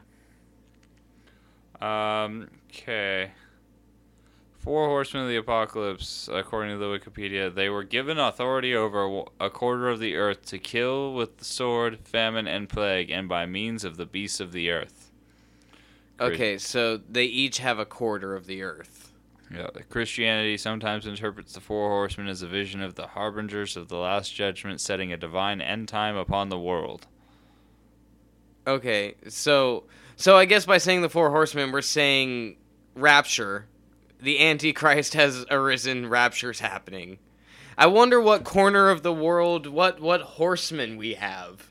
Um, okay. Four horsemen of the apocalypse, according to the Wikipedia, they were given authority over a quarter of the earth to kill with the sword, famine, and plague, and by means of the beasts of the earth. Okay, so they each have a quarter of the earth. Yeah, Christianity sometimes interprets the four horsemen as a vision of the harbingers of the last judgment, setting a divine end time upon the world. Okay, so so I guess by saying the four horsemen, we're saying rapture. The Antichrist has arisen. Rapture's happening. I wonder what corner of the world, what what horsemen we have.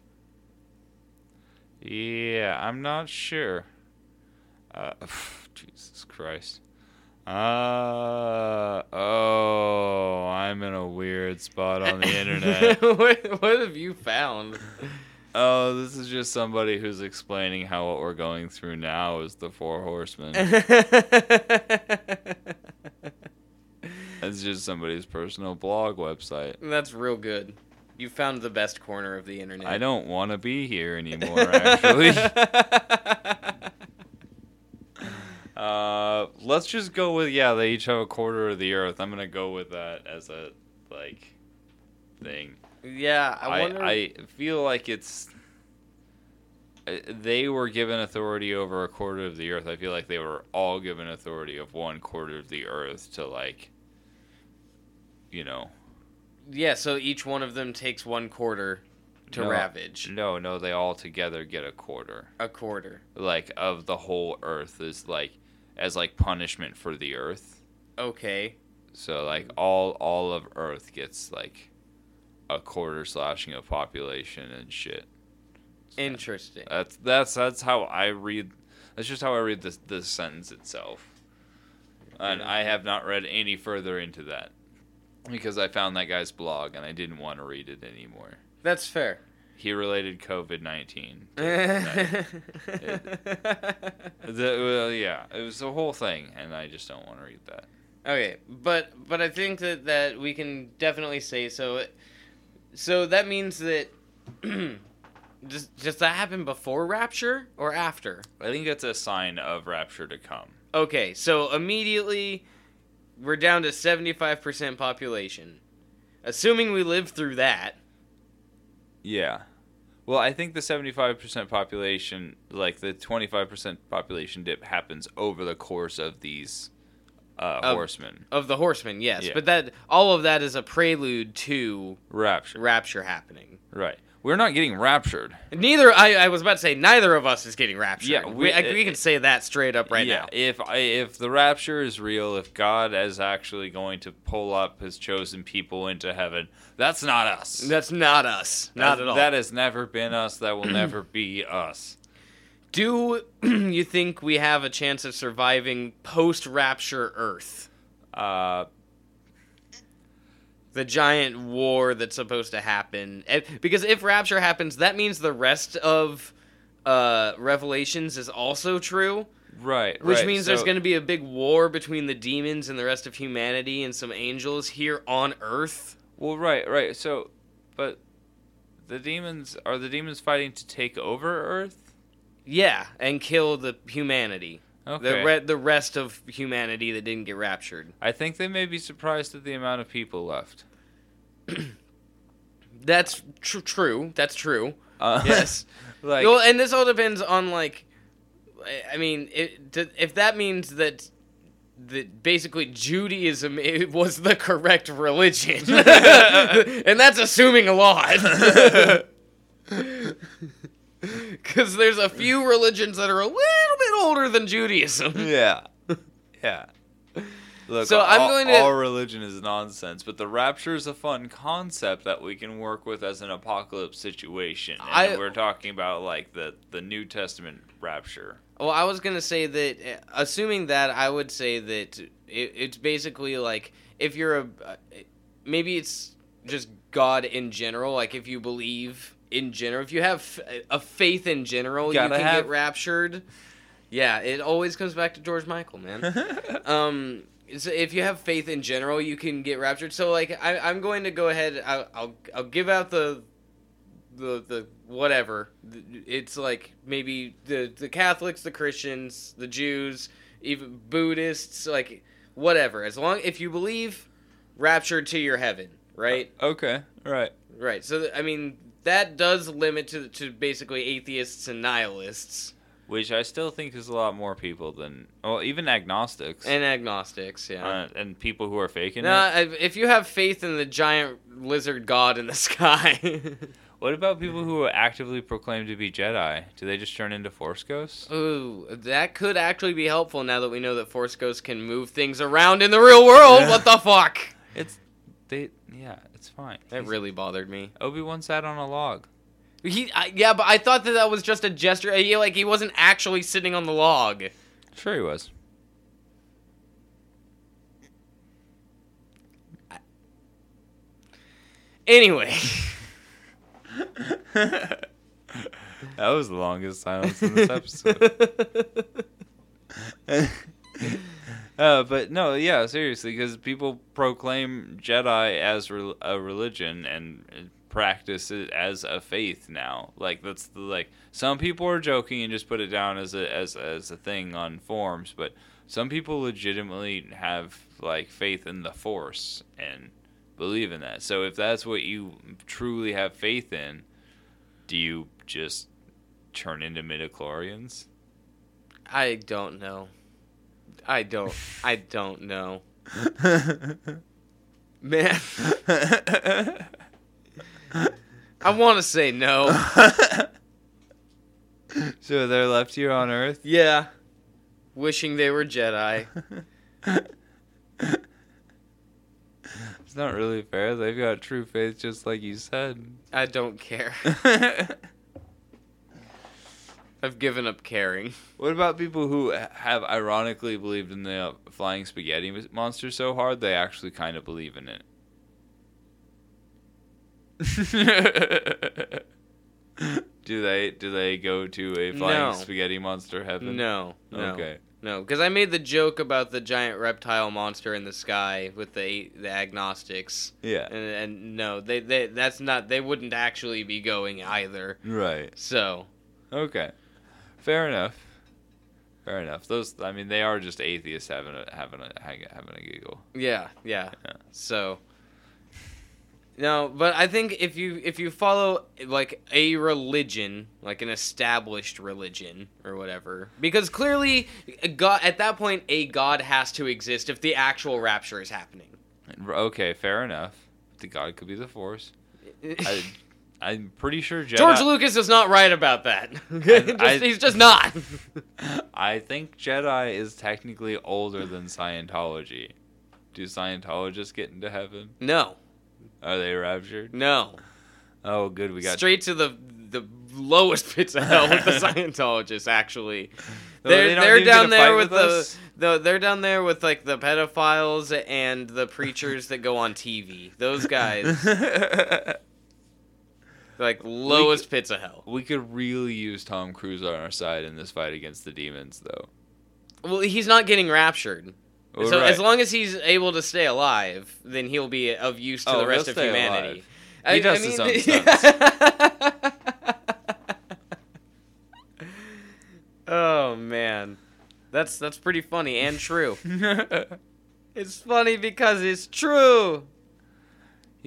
Yeah, I'm not sure. Uh, Jesus Christ. Uh, oh, I'm in a weird spot on the internet. what, what have you found? oh, this is just somebody who's explaining how what we're going through now is the Four Horsemen. It's just somebody's personal blog website. That's real good. You found the best corner of the internet. I don't want to be here anymore, actually. Uh, let's just go with yeah. They each have a quarter of the earth. I'm gonna go with that as a like thing. yeah, I I, wonder. I, feel like it's uh, they were given authority over a quarter of the earth. I feel like they were all given authority of one quarter of the earth to like, you know. yeah, so each one of them takes one quarter to No. ravage. No, no, they all together get a quarter. A quarter. Like of the whole earth is like as like punishment for the earth. Okay. So like all all of Earth gets like a quarter slashing of population and shit. Interesting. That's that's that's how I read. That's just how I read this this sentence itself. And I have not read any further into that because I found that guy's blog and I didn't want to read it anymore. That's fair. He related COVID nineteen. well, yeah, it was the whole thing, and I just don't want to read that. Okay, but but I think that that we can definitely say so. So that means that does does that happen before rapture or after? I think it's a sign of rapture to come. Okay, so immediately we're down to seventy five percent population. Assuming we live through that. Yeah. Well, I think the 75% population, like the 25% population dip, happens over the course of these uh, Of- horsemen. Of the horsemen, yes, Yeah. but that all of that is a prelude to Rapture. rapture happening. Right. We're not getting raptured. Neither I, I was about to say neither of us is getting raptured. Yeah, we, we- I, we can say that straight up right yeah, now. If I, if the rapture is real, if God is actually going to pull up his chosen people into heaven, that's not us. That's not us. Not That- at all. That has never been us. That will never be us. Do you think we have a chance of surviving post rapture Earth? Uh, The giant war that's supposed to happen. And- Because if rapture happens, that means the rest of uh, Revelations is also true. Right. Which right. means there's going to be a big war between the demons and the rest of humanity and some angels here on Earth. Well, right, right. So, but the demons are the demons fighting to take over Earth? Yeah, and kill the humanity. Okay. The re- the rest of humanity that didn't get raptured. I think they may be surprised at the amount of people left. That's tr- true. That's true. Uh, Yes. like well, and this all depends on like, I- mean, it, th- if that means that that basically Judaism was the correct religion, and that's assuming a lot. Because there's a few religions that are a little bit older than Judaism. yeah. Yeah. Look, So all, I'm going to- all religion is nonsense, but the rapture is a fun concept that we can work with as an apocalypse situation. And I- we're talking about like the the New Testament rapture. Well, I was gonna say that, uh, assuming that, I would say that it, it's basically like if you're a, uh, maybe it's just God in general. Like if you believe in general, if you have a faith in general, you Gotta can have- get raptured. Yeah, it always comes back to George Michael, man. um, so if you have faith in general, you can get raptured. So like, I, I'm going to go ahead. I'll, I'll I'll give out the the the whatever. It's like maybe the the Catholics, the Christians, the Jews, even Buddhists, like whatever. As long if you believe, raptured to your heaven, right? okay. Right. Right. So th- I mean that does limit to to basically atheists and nihilists Which I still think is a lot more people than well, even agnostics and agnostics. Yeah. uh, and people who are faking no, it. if you have faith in the giant lizard god in the sky, What about people who actively proclaim to be Jedi? Do they just turn into Force ghosts? Ooh, that could actually be helpful now that we know that Force Ghosts can move things around in the real world. What the fuck? It's they. Yeah, it's fine. That really bothered me. Obi Wan sat on a log. He, I, yeah, but I thought that that was just a gesture. He, like he wasn't actually sitting on the log. Sure, he was. Anyway, that was the longest silence in this episode. uh, but no, yeah, seriously, because people proclaim Jedi as re- a religion and practice it as a faith now. Like that's the like some people are joking and just put it down as a as as a thing on forums, but some people legitimately have like faith in the Force and believe in that. So if that's what you truly have faith in, do you just turn into midichlorians? I don't know. I don't. I don't know, man. I want to say no. so they're left here on Earth. Yeah, wishing they were Jedi. It's not really fair. They've got true faith, just like you said. I don't care. I've given up caring. what about people who have ironically believed in the flying spaghetti monster so hard they actually kind of believe in it? do they do they go to a flying No. spaghetti monster heaven? No, no, Okay. no. Because I made the joke about the giant reptile monster in the sky with the the agnostics, Yeah. and, and no, they, they that's not. They wouldn't actually be going either. Right. So Okay. Fair enough. Fair enough. Those, I mean, they are just atheists having a having a having a giggle. yeah, yeah. Yeah. So no, but I think if you if you follow like a religion, like an established religion or whatever, because clearly God at that point a God has to exist if the actual rapture is happening. Okay, fair enough. The god could be the Force. I, I'm pretty sure Jedi. George Lucas is not right about that. Just- I- he's just not. I think Jedi is technically older than Scientology. Do Scientologists get into heaven? no, Are they raptured? no. Oh, good. We got. Straight to the the lowest pits of hell with the Scientologists. Actually, they're they don't they're down there with, with the, the they're down there with like the pedophiles and the preachers that go on TV. Those guys, like lowest pits of hell. we could really use Tom Cruise on our side in this fight against the demons, though. Well, he's not getting raptured. Well, so right. as long as he's able to stay alive, then he'll be of use to Oh, the rest of humanity. alive. He does his own oh man, that's that's pretty funny and true. it's funny because it's true.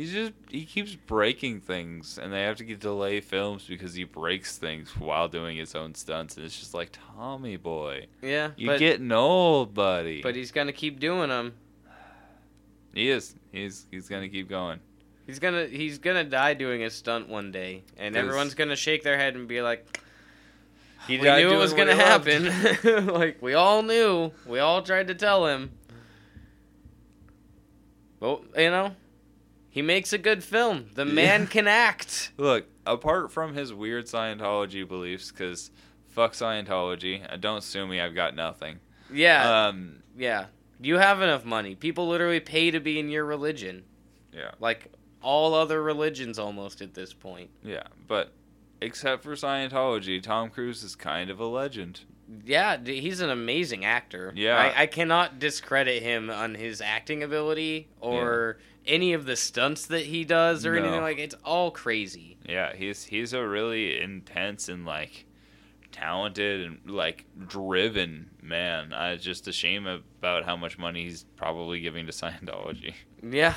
He's just he keeps breaking things, and they have to get delay films because he breaks things while doing his own stunts, and it's just like Tommy boy, Yeah, you're but, getting old, buddy. but he's gonna keep doing them. he is. He's he's gonna keep going. He's gonna he's gonna die doing a stunt one day, and everyone's gonna shake their head and be like, He "We knew it was gonna happen. like we all knew. We all tried to tell him." Well, you know, he makes a good film. The Yeah. man can act. Look, apart from his weird Scientology beliefs, because fuck Scientology, uh, don't sue me. I've got nothing. Yeah, Um, yeah. You have enough money. People literally pay to be in your religion, yeah, like all other religions almost at this point. yeah, but except for Scientology, Tom Cruise is kind of a legend. Yeah, he's an amazing actor. Yeah. I, I cannot discredit him on his acting ability or any of the stunts that he does or No. anything like. It's all crazy. Yeah, he's he's a really intense and like talented and like driven man. It's just a shame about how much money he's probably giving to Scientology. Yeah.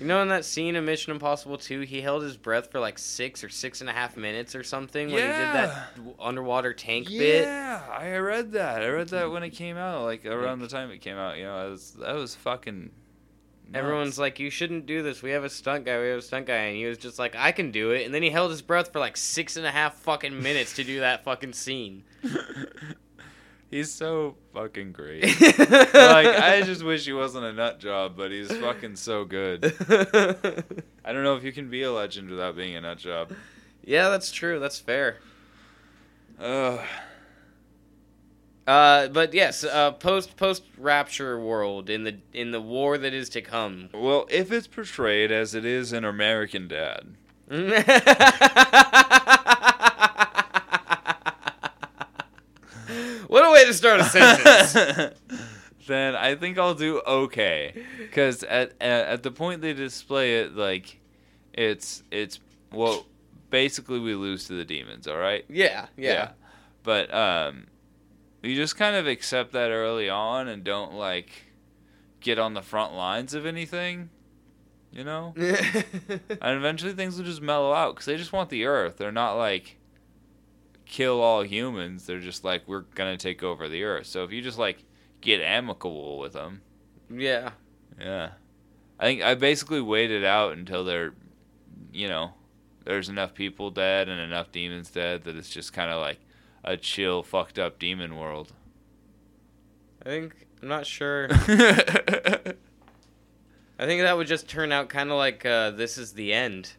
You know, in that scene in Mission Impossible 2, he held his breath for like six or six and a half minutes or something when he did that underwater tank bit. Yeah, I read that. I read that mm-hmm. when it came out, like around the time it came out. You know, I was that was fucking. Nuts. Everyone's like, you shouldn't do this. We have a stunt guy. We have a stunt guy. And he was just like, I can do it. And then he held his breath for like six and a half fucking minutes to do that fucking scene. he's so fucking great. like I just wish he wasn't a nut job, but he's fucking so good. I don't know if you can be a legend without being a nut job. yeah, that's true. That's fair. Ugh. Uh, but yes, uh, post post rapture world in the in the war that is to come. Well, if it's portrayed as it is in American Dad, what a way to start a sentence. then I think I'll do okay. Because at, at at the point they display it, like it's it's well, basically we lose to the demons. All right. yeah, yeah. But um, you just kind of accept that early on and don't like get on the front lines of anything. You know. and eventually things will just mellow out because they just want the earth. They're not like kill all humans. They're just like we're gonna take over the earth. So if you just like get amicable with them, yeah. yeah. I think I basically waited out until they're, you know, there's enough people dead and enough demons dead that it's just kind of like a chill, fucked up demon world. I think I'm not sure. I think that would just turn out kind of like uh, this is the end.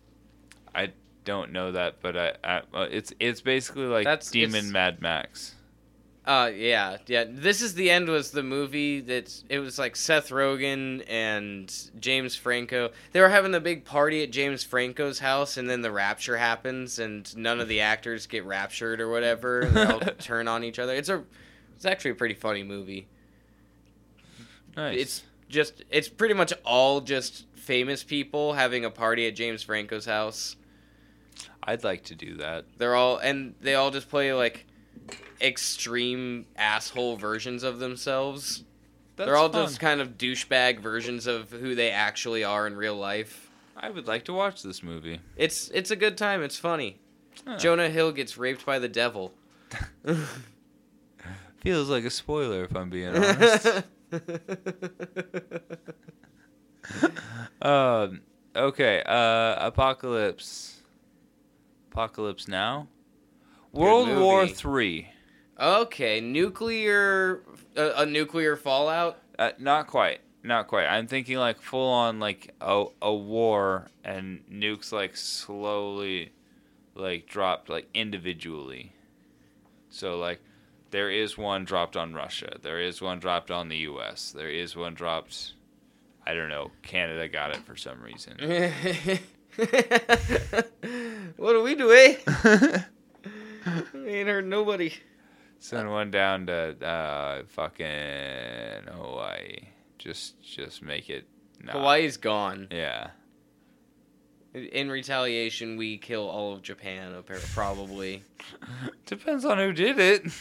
I don't know that, but I, I uh, it's it's basically like That's- Demon Mad Max. Uh, yeah, yeah. This is the end was the movie that it was like Seth Rogen and James Franco. They were having the big party at James Franco's house, and then the rapture happens, and none of the actors get raptured or whatever. And they all turn on each other. It's a, it's actually a pretty funny movie. Nice. It's just, it's pretty much all just famous people having a party at James Franco's house. I'd like to do that. They're all and they all just play like extreme asshole versions of themselves. That's They're all fun. just kind of douchebag versions of who they actually are in real life. I would like to watch this movie. It's it's a good time. It's funny. Huh. Jonah Hill gets raped by the devil. Feels like a spoiler if I'm being honest. um. Okay. Uh. Apocalypse. Apocalypse Now. World War movie. Three. Okay, nuclear uh, a nuclear fallout. Uh, not quite. Not quite. I'm thinking like full on like a a war and nukes like slowly, like dropped like individually. So like, there is one dropped on Russia. There is one dropped on the U.S. There is one dropped. I don't know. Canada got it for some reason. what do we do, eh? We ain't heard nobody. Send one down to uh, fucking Hawaii. Just just make it. Not. Hawaii's gone. Yeah. In retaliation, we kill all of Japan, appar- probably. Depends on who did it.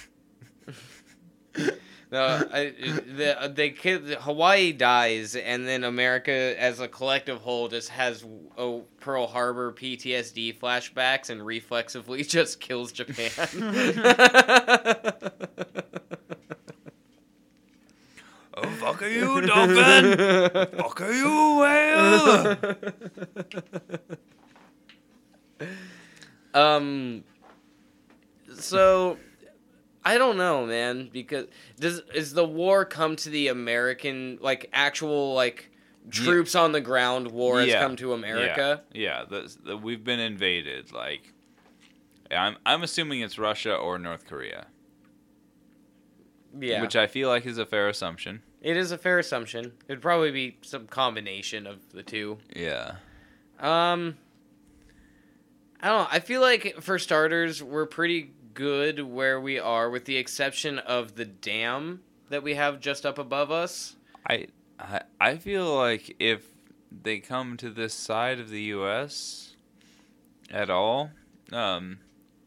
No, I, the they kill Hawaii dies, and then America, as a collective whole, just has oh, Pearl Harbor PTSD flashbacks and reflexively just kills Japan. Oh fuck are you, dolphin? fuck are you, whale? um. So, I don't know, man. Because does is the war come to the American like actual like troops on the ground? War has Yeah. come to America. Yeah, the, the, we've been invaded. Like, I'm I'm assuming it's Russia or North Korea, Yeah, which I feel like is a fair assumption. it is a fair assumption. It'd probably be some combination of the two. Yeah. Um, I don't know. I feel like for starters, we're pretty good where we are, with the exception of the dam that we have just up above us. I, I I feel like if they come to this side of the U.S. at all, um,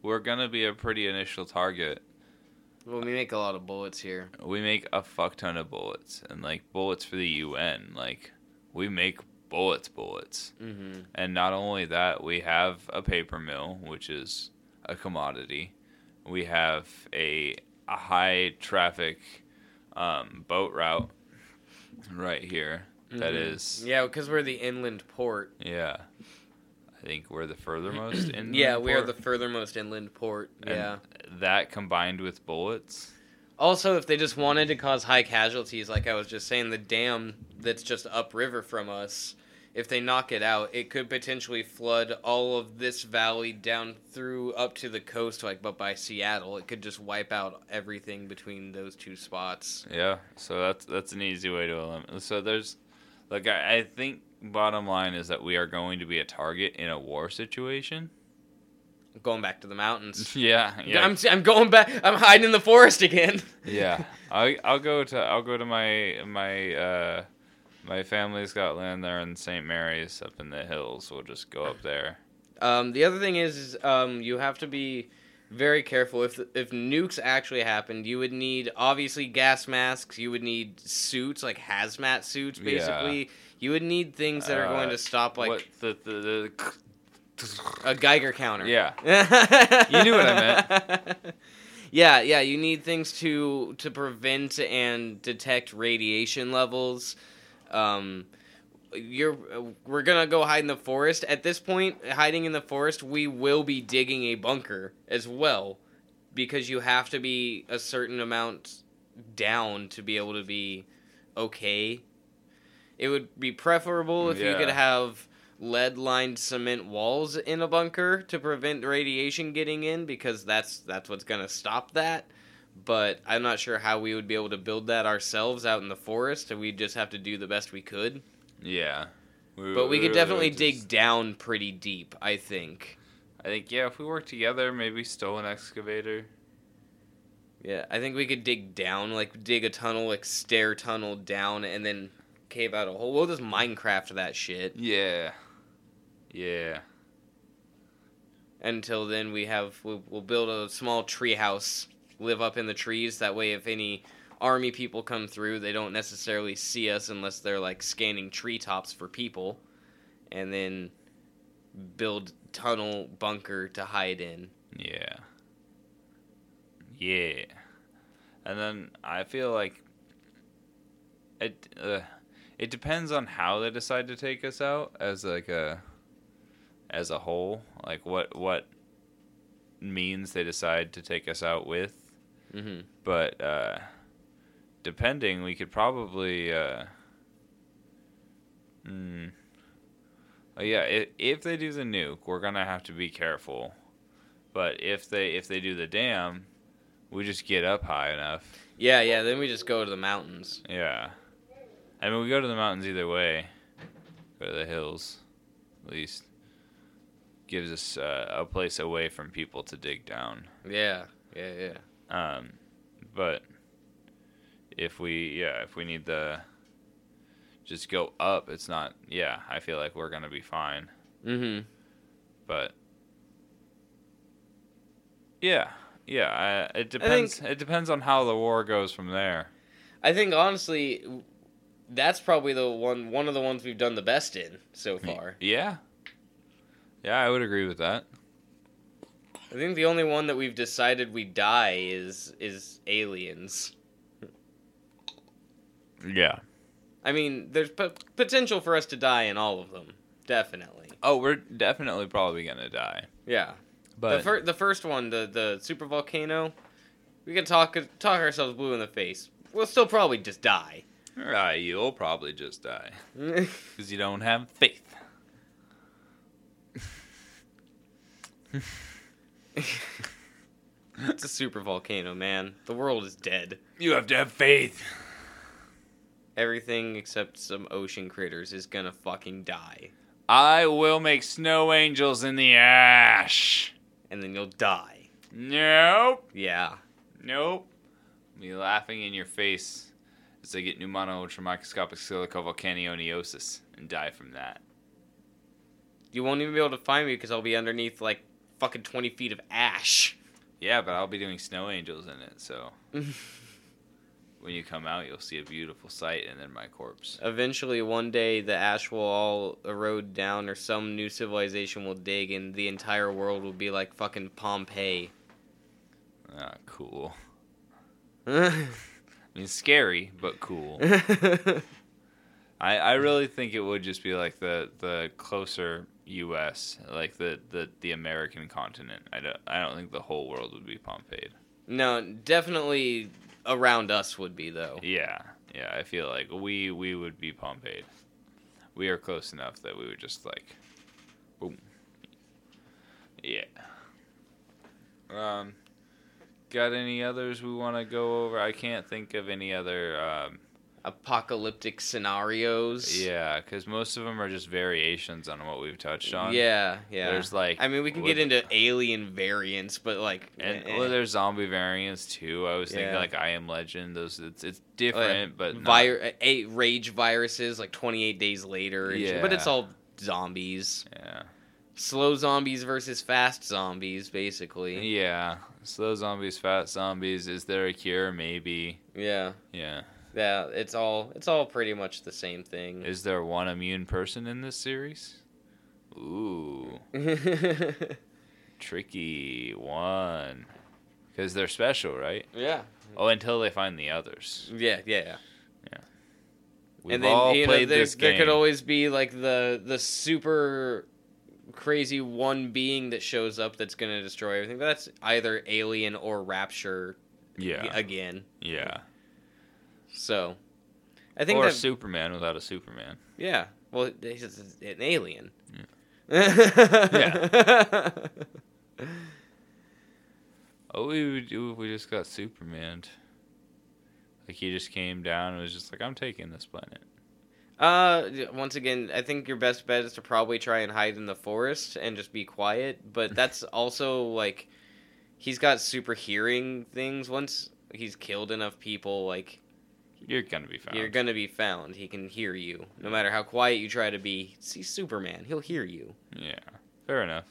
we're gonna be a pretty initial target. Well, we make a lot of bullets here. We make a fuck ton of bullets, and like bullets for the UN. Like we make bullets, bullets, Mm-hmm. and not only that, we have a paper mill, which is a commodity. We have a, a high traffic um, boat route right here. That is, Mm-hmm. Yeah, because we're the inland port. yeah. I think we're the furthermost in. yeah, we are the furthermost inland port. and yeah. That combined with bullets. Also, if they just wanted to cause high casualties, like I was just saying, the dam that's just upriver from us, if they knock it out, it could potentially flood all of this valley down through up to the coast, like but by Seattle, it could just wipe out everything between those two spots. Yeah, so that's that's an easy way to eliminate. So there's, like, I, I think bottom line is that we are going to be a target in a war situation. Going back to the mountains. Yeah, yeah, I'm, I'm going back. I'm hiding in the forest again. yeah. I I'll go to I'll go to my my uh my family's got land there in St. Maries up in the hills. We'll just go up there. Um, the other thing is, is um, you have to be very careful. If if nukes actually happened, you would need obviously gas masks. You would need suits like hazmat suits, Yeah. basically. You would need things that are going Uh, to stop like what the the, the a Geiger counter. yeah you knew what I meant. yeah, yeah. You need things to to prevent and detect radiation levels. Um, you're we're gonna go hide in the forest. At this point, hiding in the forest, we will be digging a bunker as well, because you have to be a certain amount down to be able to be okay. It would be preferable if you could have lead lined cement walls in a bunker to prevent radiation getting in because that's that's what's going to stop that but i'm not sure how we would be able to build that ourselves out in the forest and we'd just have to do the best we could yeah. but we could definitely just- dig down pretty deep i think I think yeah. If we work together, maybe stow an excavator. yeah i think we could dig down like dig a tunnel like stair tunnel down and then cave out a hole we'll just minecraft that shit Yeah. Yeah. until then we have we'll, we'll build a small tree house live up in the trees that way if any army people come through they don't necessarily see us unless they're like scanning treetops for people and then build tunnel bunker to hide in Yeah. Yeah. And then I feel like it uh, it depends on how they decide to take us out as like a as a whole, like what what means they decide to take us out with. Mm-hmm. But uh depending, we could probably uh mm, oh yeah, if, if they do the nuke, we're going to have to be careful. But if they if they do the dam, we just get up high enough. yeah yeah then we just go to the mountains Yeah. I mean, we go to the mountains either way. Go to the hills, at least. Gives us uh, a place away from people to dig down. yeah yeah yeah Um, but if we, yeah, if we need to just go up, it's not. Yeah, I feel like we're gonna be fine. Mm-hmm. But yeah, yeah, I, it depends. it depends on how the war goes from there. I think honestly, that's probably the one one of the ones we've done the best in so far. Yeah, yeah, I would agree with that. I think the only one that we've decided we die is is aliens. Yeah. I mean, there's p- potential for us to die in all of them, definitely. Oh, we're definitely probably gonna die. Yeah. But the, fir- the first one, the the super volcano, we can talk talk ourselves blue in the face. We'll still probably just die. uh, you'll probably just die because you don't have faith. it's a super volcano, man. The world is dead. You have to have faith. Everything except some ocean critters is gonna fucking die, I will make snow angels in the ash. and then you'll die. Nope. Yeah. Nope. Me laughing in your face as I get pneumono ultramicroscopic silicovolcanioniosis and die from that. You won't even be able to find me because I'll be underneath like fucking twenty feet of ash. Yeah, but I'll be doing snow angels in it, so when you come out, you'll see a beautiful sight and then my corpse. Eventually, one day, the ash will all erode down, or some new civilization will dig, and the entire world will be like fucking Pompeii. Ah, cool. I mean, scary, but cool. I, I really think it would just be like the, the closer U.S., like the, the, the American continent. I don't, I don't think the whole world would be Pompeii. no, definitely around us would be though. Yeah, yeah. I feel like we we would be Pompeii. We are close enough that we would just like, boom. Yeah. Um, got any others we want to go over? I can't think of any other. Um, Apocalyptic scenarios. yeah, because most of them are just variations on what we've touched on. Yeah, yeah. There's like. I mean, we can what- get into alien variants, but like, And eh, well, there's zombie variants too. I was thinking Yeah. like I Am Legend. Those it's it's oh, yeah, different, but vir- a rage viruses like 28 days later. Shit, but it's all zombies. yeah. Slow zombies versus fast zombies, basically. Yeah. Slow zombies, fat zombies. Is there a cure? Maybe. Yeah, Yeah. Yeah. It's all it's all pretty much the same thing. Is there one immune person in this series? Ooh, tricky one. Because they're special, right? yeah, Oh, until they find the others. yeah, yeah. yeah. We've and then all you know, played there, this there could always be like the the super crazy one being that shows up that's gonna destroy everything. But that's either alien or rapture yeah. again. Yeah. So, I think or that Superman without a Superman. yeah. Well, he's an alien. Yeah. Oh, we would do if we just got Superman. Like he just came down and was just like, "I'm taking this planet." Uh, once again, I think your best bet is to probably try and hide in the forest and just be quiet. But that's also like, he's got super hearing things. Once he's killed enough people, like You're gonna be found. you're gonna be found. He can hear you, no matter how quiet you try to be. See Superman, he'll hear you. Yeah, fair enough.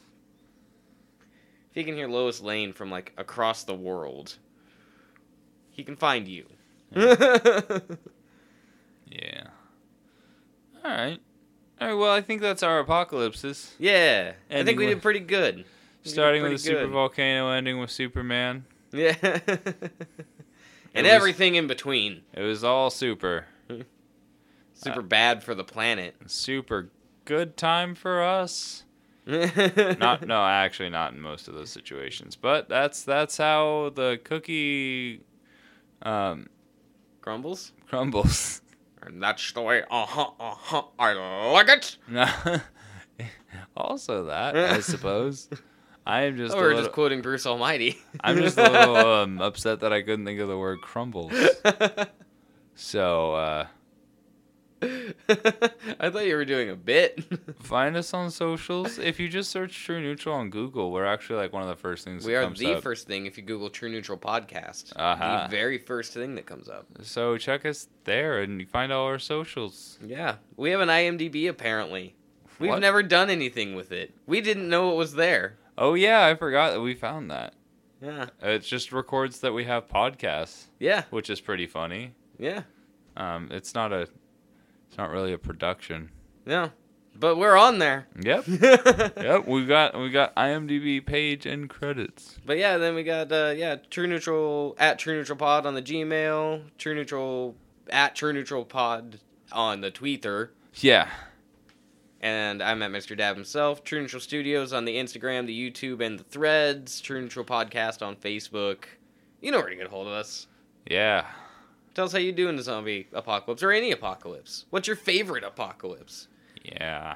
If he can hear Lois Lane from like across the world, he can find you. Yeah. All right. All right. Well, I think that's our apocalypses. yeah, I think we with- did pretty good. We did Starting with a pretty super volcano, ending with Superman. Yeah. and was- everything in between. It was all super. Super Uh, bad for the planet. Super good time for us. not no, actually not in most of those situations. But that's that's how the cookie um Crumbles? crumbles. And that's the way, uh huh, uh huh, I like it. No. also that, I suppose. I am just oh, we're little, just quoting Bruce Almighty. I'm just a little um, upset that I couldn't think of the word crumbles. So uh I thought you were doing a bit. Find us on socials. If you just search True Neutral on Google, we're actually like one of the first things we are the up. first thing if you Google True Neutral Podcast. Uh-huh. The very first thing that comes up. So check us there and you find all our socials. Yeah. We have an IMDb apparently. We've What? never done anything with it. We didn't know it was there. Oh yeah, I forgot that we found that. Yeah. It just records that we have podcasts, Yeah. which is pretty funny. Yeah. Um, it's not a, it's not really a production. Yeah. But we're on there. Yep. yep. We got we got IMDb page and credits. But yeah, then we got uh yeah, True Neutral at True Neutral Pod on the Gmail, True Neutral at True Neutral Pod on the Twitter. Yeah. And I'm at Mr. Dab himself. True Neutral Studios on the Instagram, the YouTube, and the Threads. True Neutral Podcast on Facebook. You know where to get a hold of us. Yeah. Tell us how you do in the zombie apocalypse or any apocalypse. What's your favorite apocalypse? Yeah.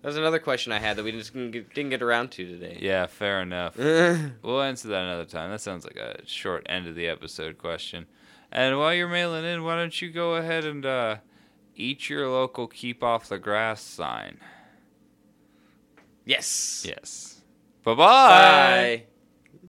That was another question I had that we just didn't get, didn't get around to today. Yeah. Fair enough. We'll answer that another time. That sounds like a short end of the episode question. And while you're mailing in, why don't you go ahead and uh, eat your local keep off the grass sign? yes. Yes. Bye-bye. Bye.